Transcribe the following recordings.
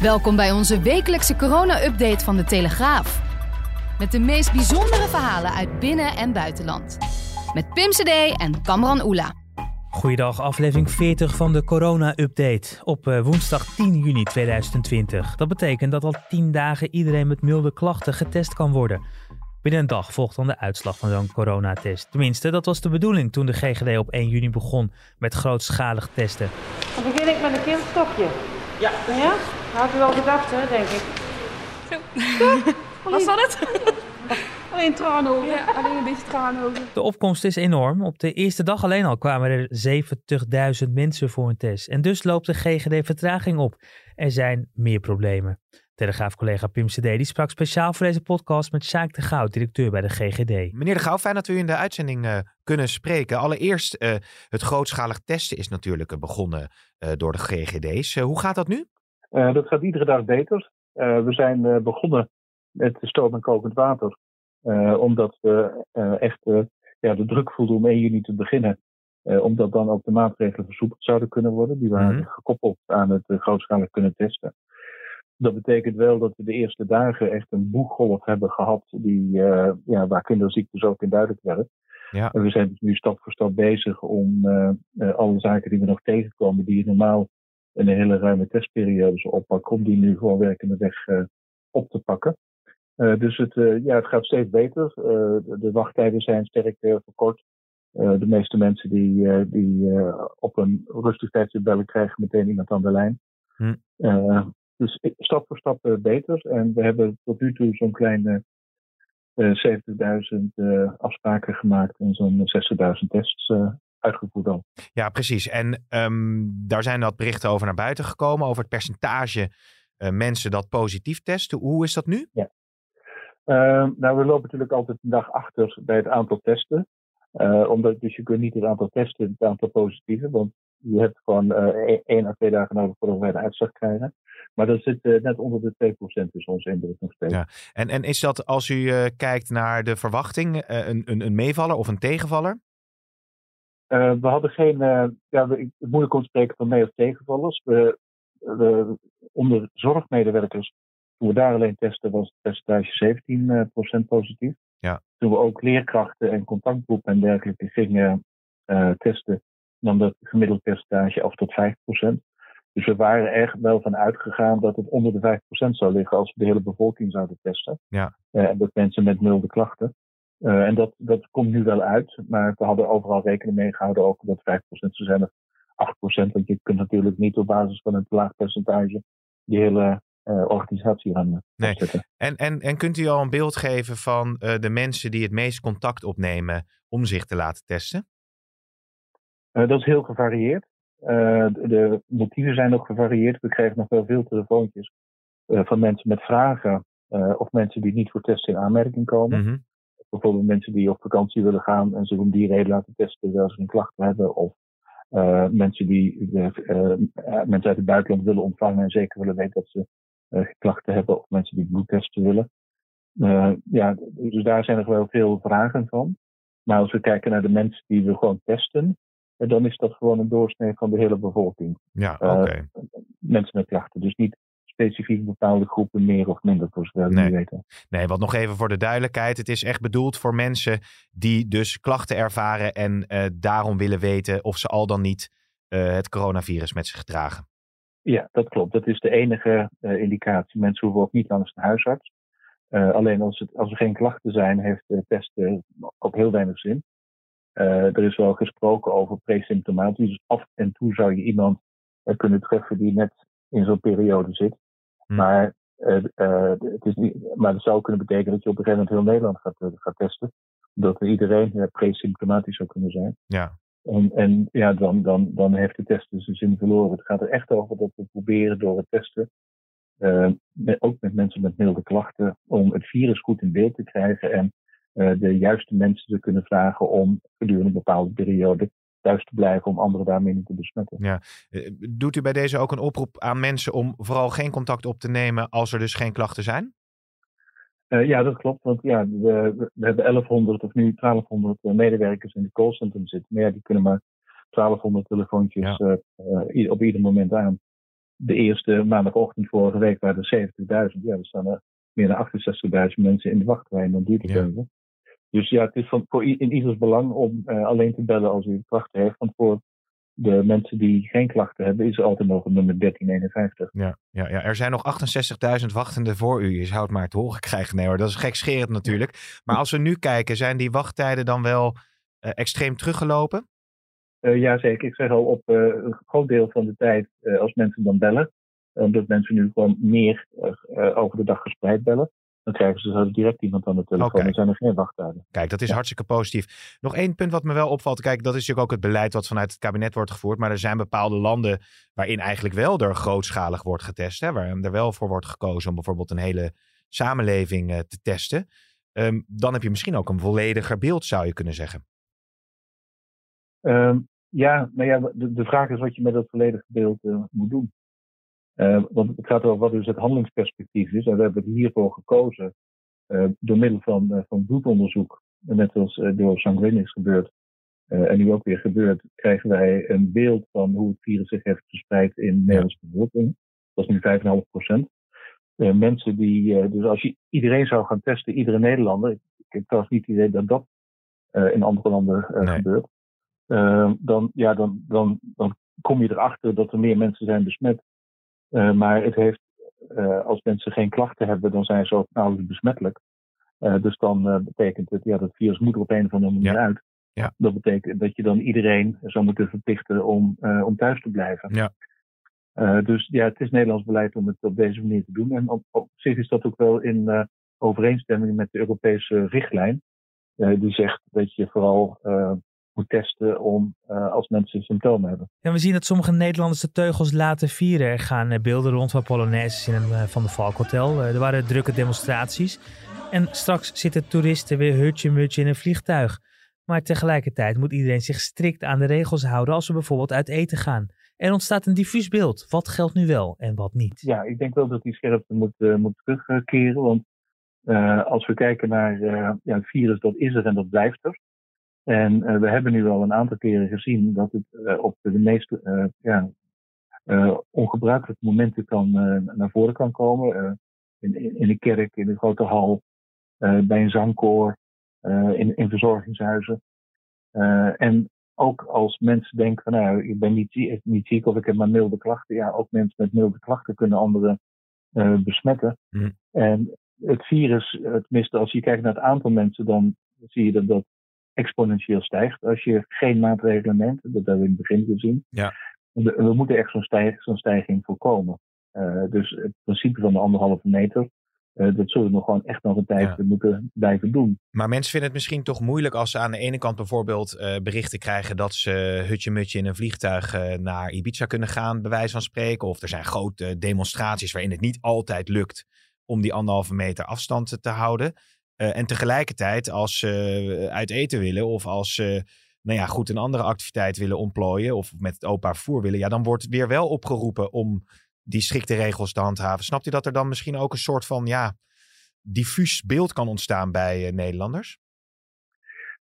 Welkom bij onze wekelijkse corona-update van de Telegraaf. Met de meest bijzondere verhalen uit binnen- en buitenland. Met Pim CD en Kamran Oela. Goeiedag, aflevering 40 van de corona-update op eh, woensdag 10 juni 2020. Dat betekent dat al 10 dagen iedereen met milde klachten getest kan worden. Binnen een dag volgt dan de uitslag van zo'n coronatest. Tenminste, dat was de bedoeling toen de GGD op 1 juni begon met grootschalig testen. Dan begin ik met een kinderstokje. Ja. Ja? Had u wel gedacht, hè, denk ik. Was dat het? Alleen tranen over. Ja, alleen een beetje tranen over. De opkomst is enorm. Op de eerste dag alleen al kwamen er 70.000 mensen voor een test. En dus loopt de GGD vertraging op. Er zijn meer problemen. Telegraaf-collega Pim CD die sprak speciaal voor deze podcast met Sjaak de Goud, directeur bij de GGD. Meneer De Gauw, fijn dat we u in de uitzending eh, kunnen spreken. Allereerst, eh, het grootschalig testen is natuurlijk eh, begonnen eh, door de GGD's. Hoe gaat dat nu? Eh, dat gaat iedere dag beter. Eh, we zijn eh, begonnen met stoom en kokend water. Omdat we echt ja, de druk voelden om 1 juni te beginnen. Omdat dan ook de maatregelen versoepeld zouden kunnen worden. Die waren Mhm. gekoppeld aan het uh, grootschalig kunnen testen. Dat betekent wel dat we de eerste dagen echt een boeggolf hebben gehad. Die, eh, ja, waar kinderziektes ook in duidelijk werden. Ja. En we zijn dus nu stap voor stap bezig om alle zaken die we nog tegenkomen. Die je normaal een hele ruime testperiode zo oppakken, om die nu gewoon werkende weg eh, op te pakken. Eh, dus het, eh, ja, het gaat steeds beter. De, de wachttijden zijn sterk verkort. De meeste mensen die, die op een rustig tijdstip bellen krijgen meteen iemand aan de lijn. Hm. Dus stap voor stap beter. En we hebben tot nu toe zo'n kleine eh 70.000 eh, afspraken gemaakt en zo'n 60.000 tests uitgevoerd al. Ja, precies. En ehm, daar zijn wat berichten over naar buiten gekomen, over het percentage eh, mensen dat positief testen. Hoe is dat nu? Uh, nou, we lopen natuurlijk altijd een dag achter bij het aantal testen. Uh, omdat, dus je kunt niet het aantal testen, het aantal positieve, want je hebt gewoon uh, één à twee dagen nodig voordat wij de uitslag krijgen. Maar dat zit net onder de 2% is onze indruk nog steeds. Ja. En, en is dat als u kijkt naar de verwachting een, een, een meevaller of een tegenvaller? Uh, we hadden geen, uh, ja, we, moeilijk om te spreken van mee- of tegenvallers. We, we, onder zorgmedewerkers, toen we daar alleen testen, was het percentage 17% positief. Ja. Toen we ook leerkrachten en contactgroepen en dergelijke gingen testen, nam dat gemiddeld percentage af tot 5%. Dus we waren er wel van uitgegaan dat het onder de 5% zou liggen als we de hele bevolking zouden testen. Ja. en dat mensen met milde klachten. Uh, en dat, dat komt nu wel uit, maar we hadden overal rekening mee gehouden ook dat 5% zou zijn of 8%. Want je kunt natuurlijk niet op basis van een te laag percentage die hele uh, organisatie gaan nee. En, en, en kunt u al een beeld geven van uh, de mensen die het meest contact opnemen om zich te laten testen? Uh, dat is heel gevarieerd. de, de motieven zijn nog gevarieerd. We krijgen nog wel veel telefoontjes van mensen met vragen of mensen die niet voor testen in aanmerking komen. Mm -hmm bijvoorbeeld mensen die op vakantie willen gaan en zich om die reden laten testen terwijl ze geen klachten hebben. Of uh, mensen die uh, uh, mensen uit het buitenland willen ontvangen en zeker willen weten dat ze klachten hebben. Of mensen die bloedtesten willen. ja, dus daar zijn er wel veel vragen van. Maar als we kijken naar de mensen die we gewoon testen, dan is dat gewoon een doorsnee van de hele bevolking. Ja, oké. Okay. mensen met klachten. Dus niet specifiek bepaalde groepen meer of minder, voor zover nee. weten. Nee, want nog even voor de duidelijkheid. Het is echt bedoeld voor mensen die dus klachten ervaren en uh, daarom willen weten of ze al dan niet uh, het coronavirus met zich dragen. Ja, dat klopt. Dat is de enige uh, indicatie. Mensen hoeven ook niet langs een huisarts. alleen als, het, als er geen klachten zijn, heeft de testen ook heel weinig zin. er is wel gesproken over presymptomatisch. Dus af en toe zou je iemand kunnen treffen die net in zo'n periode zit. Hm. Maar, uh, uh, het is niet, maar dat zou kunnen betekenen dat je op een gegeven moment heel Nederland gaat, uh, gaat testen. Omdat iedereen presymptomatisch zou kunnen zijn. Ja. En, en ja, dan, dan, dan heeft de test dus zijn zin verloren. Het gaat er echt over dat we proberen door het testen, uh, met, ook met mensen met milde klachten, om het virus goed in beeld te krijgen en uh, de juiste mensen te kunnen vragen om gedurende een bepaalde periode thuis te blijven om anderen daarmee niet te besmetten. Ja. Doet u bij deze ook een oproep aan mensen om vooral geen contact op te nemen als er dus geen klachten zijn? Uh, ja, dat klopt. Want ja, we, we hebben 1100 of nu 1200 medewerkers in de callcentrum zitten. Maar ja, die kunnen maar 1200 telefoontjes ja. uh, op ieder moment aan. De eerste maandagochtend vorige week waren er 70.000. Ja, er staan er meer dan 68.000 mensen in de wachtrij. Dan duurt het ja. even. Dus ja, het is van, voor in ieders belang om uh, alleen te bellen als u klachten heeft. Want voor de mensen die geen klachten hebben, is er altijd nog een nummer 1351. Ja, ja, ja. er zijn nog 68.000 wachtenden voor u. Je zou het maar te horen krijgen. Nee hoor, dat is gekscherend natuurlijk. Maar als we nu kijken, zijn die wachttijden dan wel uh, extreem teruggelopen? Uh, ja, zeker. Ik zeg al, op uh, een groot deel van de tijd, als mensen dan bellen, omdat mensen nu gewoon meer over de dag gespreid bellen, dan krijgen ze zo direct iemand aan de telefoon. Okay. Er zijn er geen wachttijden. Kijk, dat is ja. hartstikke positief. Nog één punt wat me wel opvalt. Kijk, dat is natuurlijk ook het beleid wat vanuit het kabinet wordt gevoerd. Maar er zijn bepaalde landen waarin eigenlijk wel er grootschalig wordt getest. Hè, waar er wel voor wordt gekozen om bijvoorbeeld een hele samenleving uh, te testen. Um, dan heb je misschien ook een vollediger beeld, zou je kunnen zeggen. Um, ja, maar ja, de, de, vraag is wat je met dat volledige beeld uh, moet doen. Uh, want het gaat over wat dus het handelingsperspectief is. En we hebben hiervoor gekozen uh, door middel van, uh, van bloedonderzoek. Net zoals door Sanguin is gebeurd. en nu ook weer gebeurt, krijgen wij een beeld van hoe het virus zich heeft verspreid in de Nederlandse bevolking. Dat is nu 5,5 procent. mensen die, dus als je iedereen zou gaan testen, iedere Nederlander. Ik heb trouwens niet het idee dat dat in andere landen nee. gebeurt. dan, ja, dan, dan, dan kom je erachter dat er meer mensen zijn besmet. Uh, maar het heeft, uh, als mensen geen klachten hebben, dan zijn ze ook nauwelijks besmettelijk. Uh, dus dan betekent het, ja, dat virus moet er op een of andere manier ja. uit. Ja. Dat betekent dat je dan iedereen zou moeten verplichten om, om thuis te blijven. Ja. dus ja, het is Nederlands beleid om het op deze manier te doen. En op, op zich is dat ook wel in overeenstemming met de Europese richtlijn. die zegt dat je vooral moet testen om uh, als mensen symptomen hebben. Ja, we zien dat sommige Nederlanders de teugels laten vieren. Er gaan uh, beelden rond van Polonaises in een uh, Van de Valk Hotel. er waren drukke demonstraties. En straks zitten toeristen weer hutje-mutje in een vliegtuig. Maar tegelijkertijd moet iedereen zich strikt aan de regels houden als we bijvoorbeeld uit eten gaan. Er ontstaat een diffuus beeld. Wat geldt nu wel en wat niet? Ja, ik denk wel dat die scherpte moet, moet terugkeren. Want als we kijken naar ja, het virus, dat is er en dat blijft er. En uh, we hebben nu al een aantal keren gezien dat het uh, op de meest uh, ja, ongebruikelijke momenten kan, naar voren kan komen. in, in de kerk, in de grote hal, bij een zangkoor, in, in verzorgingshuizen. en ook als mensen denken van nou, ik ben niet, niet ziek of ik heb maar milde klachten. Ja, ook mensen met milde klachten kunnen anderen besmetten. Mm. En het virus, tenminste als je kijkt naar het aantal mensen, dan zie je dat dat exponentieel stijgt als je geen maatregelen neemt. Dat hebben we in het begin gezien. Ja. We, we moeten echt zo'n stijg, zo'n stijging voorkomen. Uh, dus het principe van de anderhalve meter, uh, dat zullen we nog gewoon echt nog een tijd Ja. moeten blijven doen. Maar mensen vinden het misschien toch moeilijk als ze aan de ene kant bijvoorbeeld eh, berichten krijgen dat ze hutje-mutje in een vliegtuig eh, naar Ibiza kunnen gaan, bij wijze van spreken. Of er zijn grote demonstraties waarin het niet altijd lukt om die anderhalve meter afstand te houden. Uh, en tegelijkertijd, als ze uit eten willen of als ze, nou ja, goed een andere activiteit willen ontplooien of met het openbaar vervoer willen, ja, dan wordt weer wel opgeroepen om die strikte regels te handhaven. Snapt u dat er dan misschien ook een soort van, ja, diffuus beeld kan ontstaan bij uh, Nederlanders?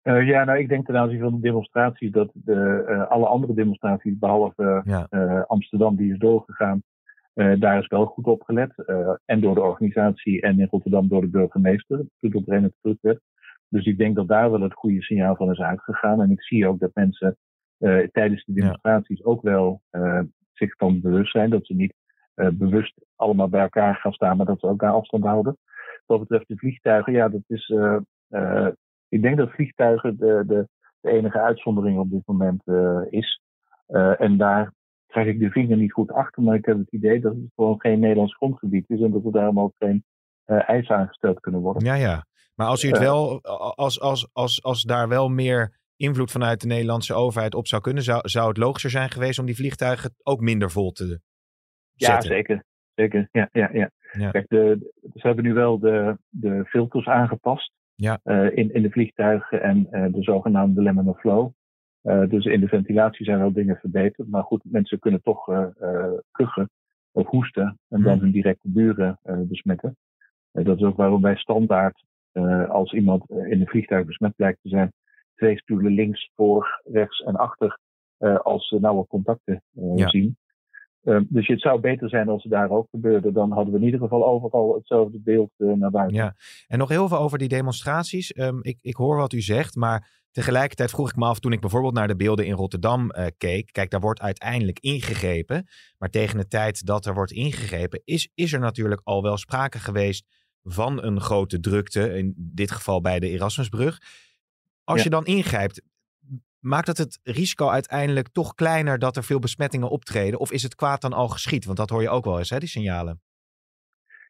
Uh, ja, nou, ik denk ten aanzien van de demonstraties dat de, uh, alle andere demonstraties, behalve Ja. Amsterdam, die is doorgegaan, daar is wel goed op gelet. Uh, en door de organisatie en in Rotterdam door de burgemeester, moment terug werd. Dus ik denk dat daar wel het goede signaal van is uitgegaan. En ik zie ook dat mensen uh, tijdens die demonstraties ook wel zich van bewust zijn. Dat ze niet bewust allemaal bij elkaar gaan staan, maar dat ze elkaar afstand houden. Wat betreft de vliegtuigen, ja, dat is. Ik denk dat vliegtuigen de, de, de enige uitzondering op dit moment uh, is. Uh, en daar krijg ik de vinger niet goed achter, maar ik heb het idee dat het gewoon geen Nederlands grondgebied is en dat er daarom ook geen uh, eisen aangesteld kunnen worden. Ja, ja. Maar als u het wel, als, als, als, als daar wel meer invloed vanuit de Nederlandse overheid op zou kunnen, zou, zou het logischer zijn geweest om die vliegtuigen ook minder vol te zetten? Ja, zeker. Zeker, ja, ja, ja. ja. Kijk, de, ze hebben nu wel de, de filters aangepast ja. Uh, in, in de vliegtuigen en uh, de zogenaamde laminar flow. Uh, dus in de ventilatie zijn wel dingen verbeterd. Maar goed, mensen kunnen toch kuchen of hoesten en dan hmm. hun directe buren besmetten. dat is ook waarom wij standaard, als iemand in een vliegtuig besmet blijkt te zijn, twee stoelen links, voor, rechts en achter als nauwe contacten ja. zien. Uh, dus het zou beter zijn als het daar ook gebeurde. Dan hadden we in ieder geval overal hetzelfde beeld uh, naar buiten. Ja, en nog heel veel over die demonstraties. Um, ik, ik hoor wat u zegt, maar tegelijkertijd vroeg ik me af toen ik bijvoorbeeld naar de beelden in Rotterdam uh, keek. Kijk, daar wordt uiteindelijk ingegrepen. Maar tegen de tijd dat er wordt ingegrepen, is, is er natuurlijk al wel sprake geweest van een grote drukte. In dit geval bij de Erasmusbrug. Als ja. je dan ingrijpt, Maakt het het risico uiteindelijk toch kleiner dat er veel besmettingen optreden? Of is het kwaad dan al geschied? Want dat hoor je ook wel eens, hè, die signalen.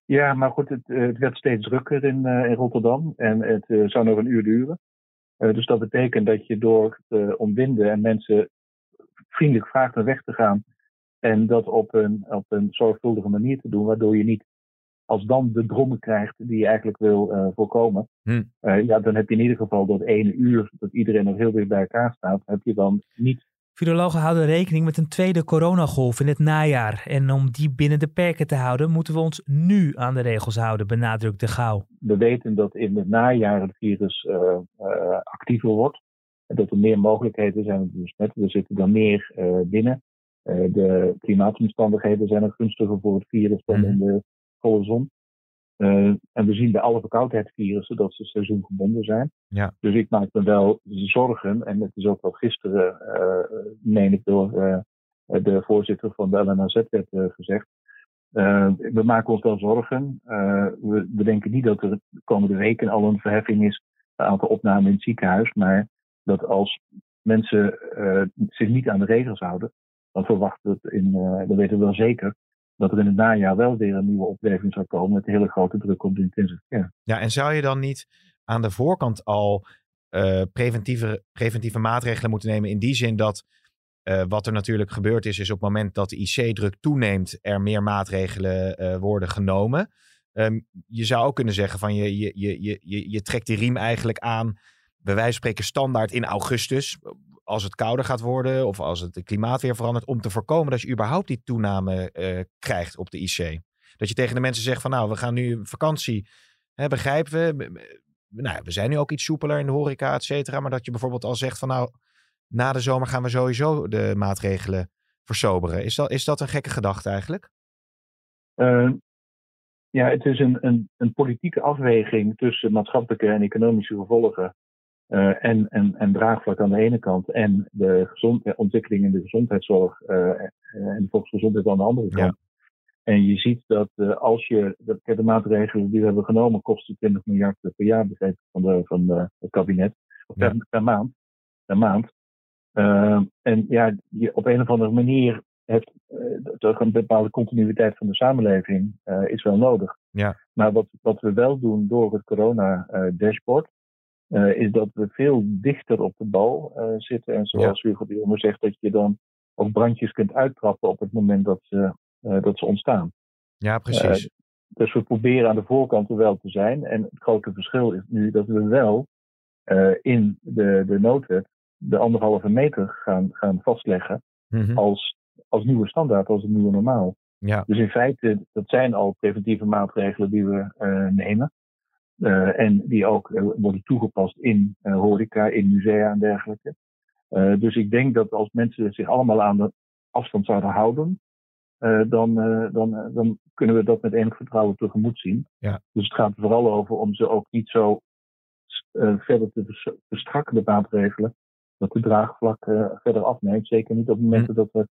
Ja, maar goed, het, het werd steeds drukker in, uh, in Rotterdam en het uh, zou nog een uur duren. Dus dat betekent dat je door te ontbinden en mensen vriendelijk vraagt om weg te gaan en dat op een, op een zorgvuldige manier te doen, waardoor je niet als dan de drommen krijgt die je eigenlijk wil uh, voorkomen, hm. uh, ja, dan heb je in ieder geval dat ene uur dat iedereen nog heel dicht bij elkaar staat, heb je dan niet. Virologen houden rekening met een tweede coronagolf in het najaar. En om die binnen de perken te houden, moeten we ons nu aan de regels houden, benadrukt de Gauw. We weten dat in het najaar het virus uh, actiever wordt. En dat er meer mogelijkheden zijn om te besmetten. Er zitten dan meer binnen. de klimaatomstandigheden zijn er gunstiger voor het virus dan mm. in de volle zon. Uh, en we zien bij alle verkoudheidsvirussen dat ze seizoengebonden zijn. Ja. Dus ik maak me wel zorgen, en het is ook al gisteren, uh, meen ik, door uh, de voorzitter van de LNAZ werd gezegd. we maken ons wel zorgen. We, we, denken niet dat er de komende weken al een verheffing is, een aantal opnamen in het ziekenhuis, maar dat als mensen zich niet aan de regels houden, dan verwachten we het in, dan weten we wel zeker, dat er in het najaar wel weer een nieuwe opleving zou komen met een hele grote druk op de intensive. Ja, en zou je dan niet aan de voorkant al uh, preventieve, preventieve maatregelen moeten nemen in die zin dat uh, wat er natuurlijk gebeurd is, is op het moment dat de IC-druk toeneemt, er meer maatregelen uh, worden genomen. Um, je zou ook kunnen zeggen van je, je, je, je, je trekt die riem eigenlijk aan, bij wijze van spreken standaard in augustus als het kouder gaat worden of als het klimaat weer verandert, om te voorkomen dat je überhaupt die toename uh, krijgt op de IC. Dat je tegen de mensen zegt van nou, we gaan nu vakantie, hè, begrijpen we. Nou, we zijn nu ook iets soepeler in de horeca, et cetera. Maar dat je bijvoorbeeld al zegt van nou, na de zomer gaan we sowieso de maatregelen versoberen. Is dat, is dat een gekke gedachte eigenlijk? Uh, ja, het is een, een, een politieke afweging tussen maatschappelijke en economische gevolgen. Uh, en, en, en draagvlak aan de ene kant en de gezond, eh, ontwikkeling in de gezondheidszorg uh, en de volksgezondheid aan de andere kant. En je ziet dat uh, als je dat, de maatregelen die we hebben genomen kosten 20 miljard per jaar begrepen van, de, van de, het kabinet, of per, ja. per maand. Per maand. en ja, je, op een of andere manier heeft toch een bepaalde continuïteit van de samenleving is wel nodig. Ja. Maar wat, wat we wel doen door het corona dashboard, uh, is dat we veel dichter op de bal uh, zitten. En zoals ja. Hugo de Jonge zegt, dat je dan ook brandjes kunt uittrappen op het moment dat ze, uh, dat ze ontstaan. Ja, precies. dus we proberen aan de voorkant er wel te zijn. En het grote verschil is nu dat we wel in de, de noodwet de anderhalve meter gaan, gaan vastleggen mm -hmm. als, als nieuwe standaard, als een nieuwe normaal. Ja. Dus in feite, dat zijn al preventieve maatregelen die we nemen. Uh, en die ook uh, worden toegepast in uh, horeca, in musea en dergelijke. dus ik denk dat als mensen zich allemaal aan de afstand zouden houden, dan, dan, dan kunnen we dat met enig vertrouwen tegemoet zien. Ja. Dus het gaat er vooral over om ze ook niet zo verder te verstrakken, de maatregelen, dat de draagvlak verder afneemt. Zeker niet op momenten hm. dat er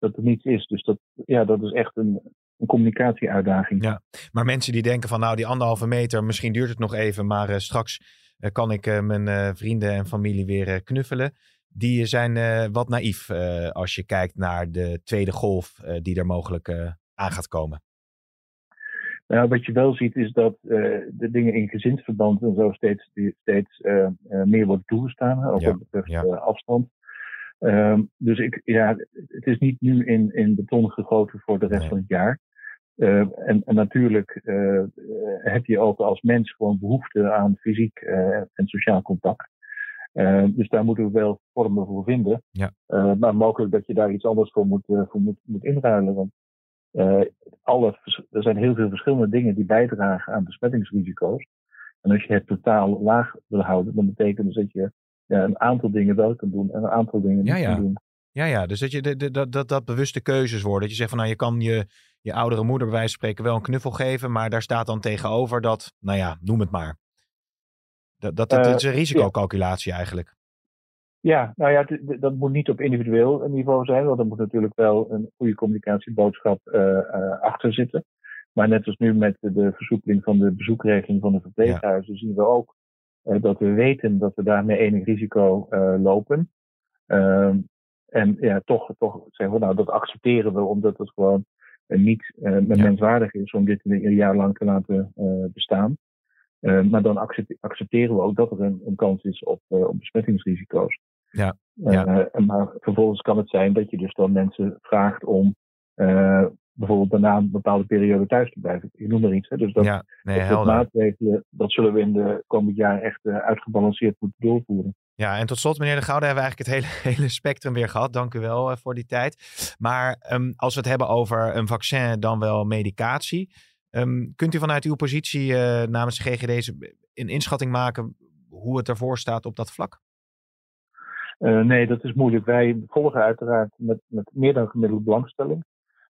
dat er niets is. Dus dat, ja, dat is echt een, een communicatieuitdaging. Ja, maar mensen die denken van nou die anderhalve meter, misschien duurt het nog even, maar uh, straks uh, kan ik uh, mijn vrienden en familie weer knuffelen. Die zijn wat naïef als je kijkt naar de tweede golf die er mogelijk aan gaat komen. Nou, wat je wel ziet is dat de dingen in gezinsverband en zo steeds, steeds meer worden toegestaan. Ook wat betreft afstand. Um, dus ik, ja, het is niet nu in, in beton gegoten voor de rest van het jaar. Uh, en, en, natuurlijk uh, heb je ook als mens gewoon behoefte aan fysiek uh, en sociaal contact. dus daar moeten we wel vormen voor vinden. Ja. maar mogelijk dat je daar iets anders voor moet, voor moet, moet inruilen. Want alle, er zijn heel veel verschillende dingen die bijdragen aan besmettingsrisico's. En als je het totaal laag wil houden, dan betekent dus dat je ja, een aantal dingen wel kan doen en een aantal dingen niet ja, ja. kan doen. Ja, ja, dus dat, je, dat, dat, dat bewuste keuzes worden. Dat je zegt van nou, je kan je, je oudere moeder bij wijze van spreken wel een knuffel geven, maar daar staat dan tegenover dat, nou ja, noem het maar. Dat, dat, dat, is een eh, risicocalculatie eigenlijk. Ja, nou ja, dat moet niet op individueel niveau zijn, want er moet natuurlijk wel een goede communicatieboodschap uh, achter zitten. Maar net als nu met de versoepeling van de bezoekregeling van de verpleeghuizen, zien we ook uh, dat we weten dat we daarmee enig risico lopen. Ehm, en ja, toch, toch zeggen we, nou, dat accepteren we omdat het gewoon niet uh, menswaardig is om dit een jaar lang te laten uh, bestaan. maar dan accepteren we ook dat er een, een kans is op, op besmettingsrisico's. Ja. ja. maar vervolgens kan het zijn dat je dus dan mensen vraagt om bijvoorbeeld daarna een bepaalde periode thuis te blijven. Ik noem maar iets. Hè. Dus dat, ja, nee, dat maatregelen, dat zullen we in de komend jaar echt uitgebalanceerd moeten doorvoeren. Ja, en tot slot, meneer De Gouden, hebben we eigenlijk het hele, hele spectrum weer gehad. Dank u wel uh, voor die tijd. Maar um, als we het hebben over een vaccin, dan wel medicatie. Um, kunt u vanuit uw positie uh, namens de GGD's een inschatting maken hoe het ervoor staat op dat vlak? Uh, nee, dat is moeilijk. Wij volgen uiteraard met, met meer dan gemiddelde belangstelling.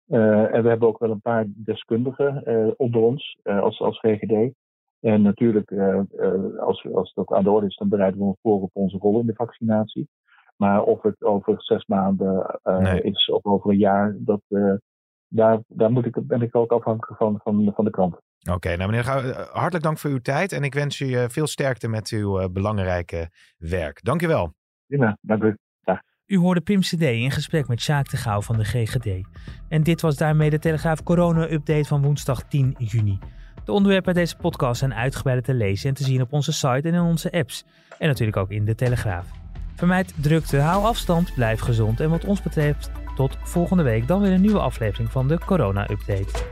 en we hebben ook wel een paar deskundigen onder ons als, als GGD. En natuurlijk, uh, uh, als, als dat aan de orde is, dan bereiden we ons voor op onze rol in de vaccinatie. Maar of het over zes maanden uh, is of over een jaar, dat, daar, daar moet ik, ben ik ook afhankelijk van, van, van de krant. Oké, nou meneer Gouw, hartelijk dank voor uw tijd en ik wens u veel sterkte met uw belangrijke werk. Dank u wel. Ja, dank u. Dag. U hoorde Pim CD in gesprek met Sjaak de Gouw van de GGD. En dit was daarmee de Telegraaf Corona-update van woensdag 10 juni. De onderwerpen uit deze podcast zijn uitgebreid te lezen en te zien op onze site en in onze apps. En natuurlijk ook in de Telegraaf. Vermijd drukte, hou afstand, blijf gezond en wat ons betreft tot volgende week dan weer een nieuwe aflevering van de Corona Update.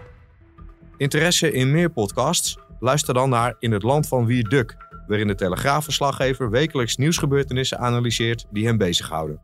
Interesse in meer podcasts? Luister dan naar In het Land van Wie Duk, waarin de Telegraafverslaggever wekelijks nieuwsgebeurtenissen analyseert die hem bezighouden.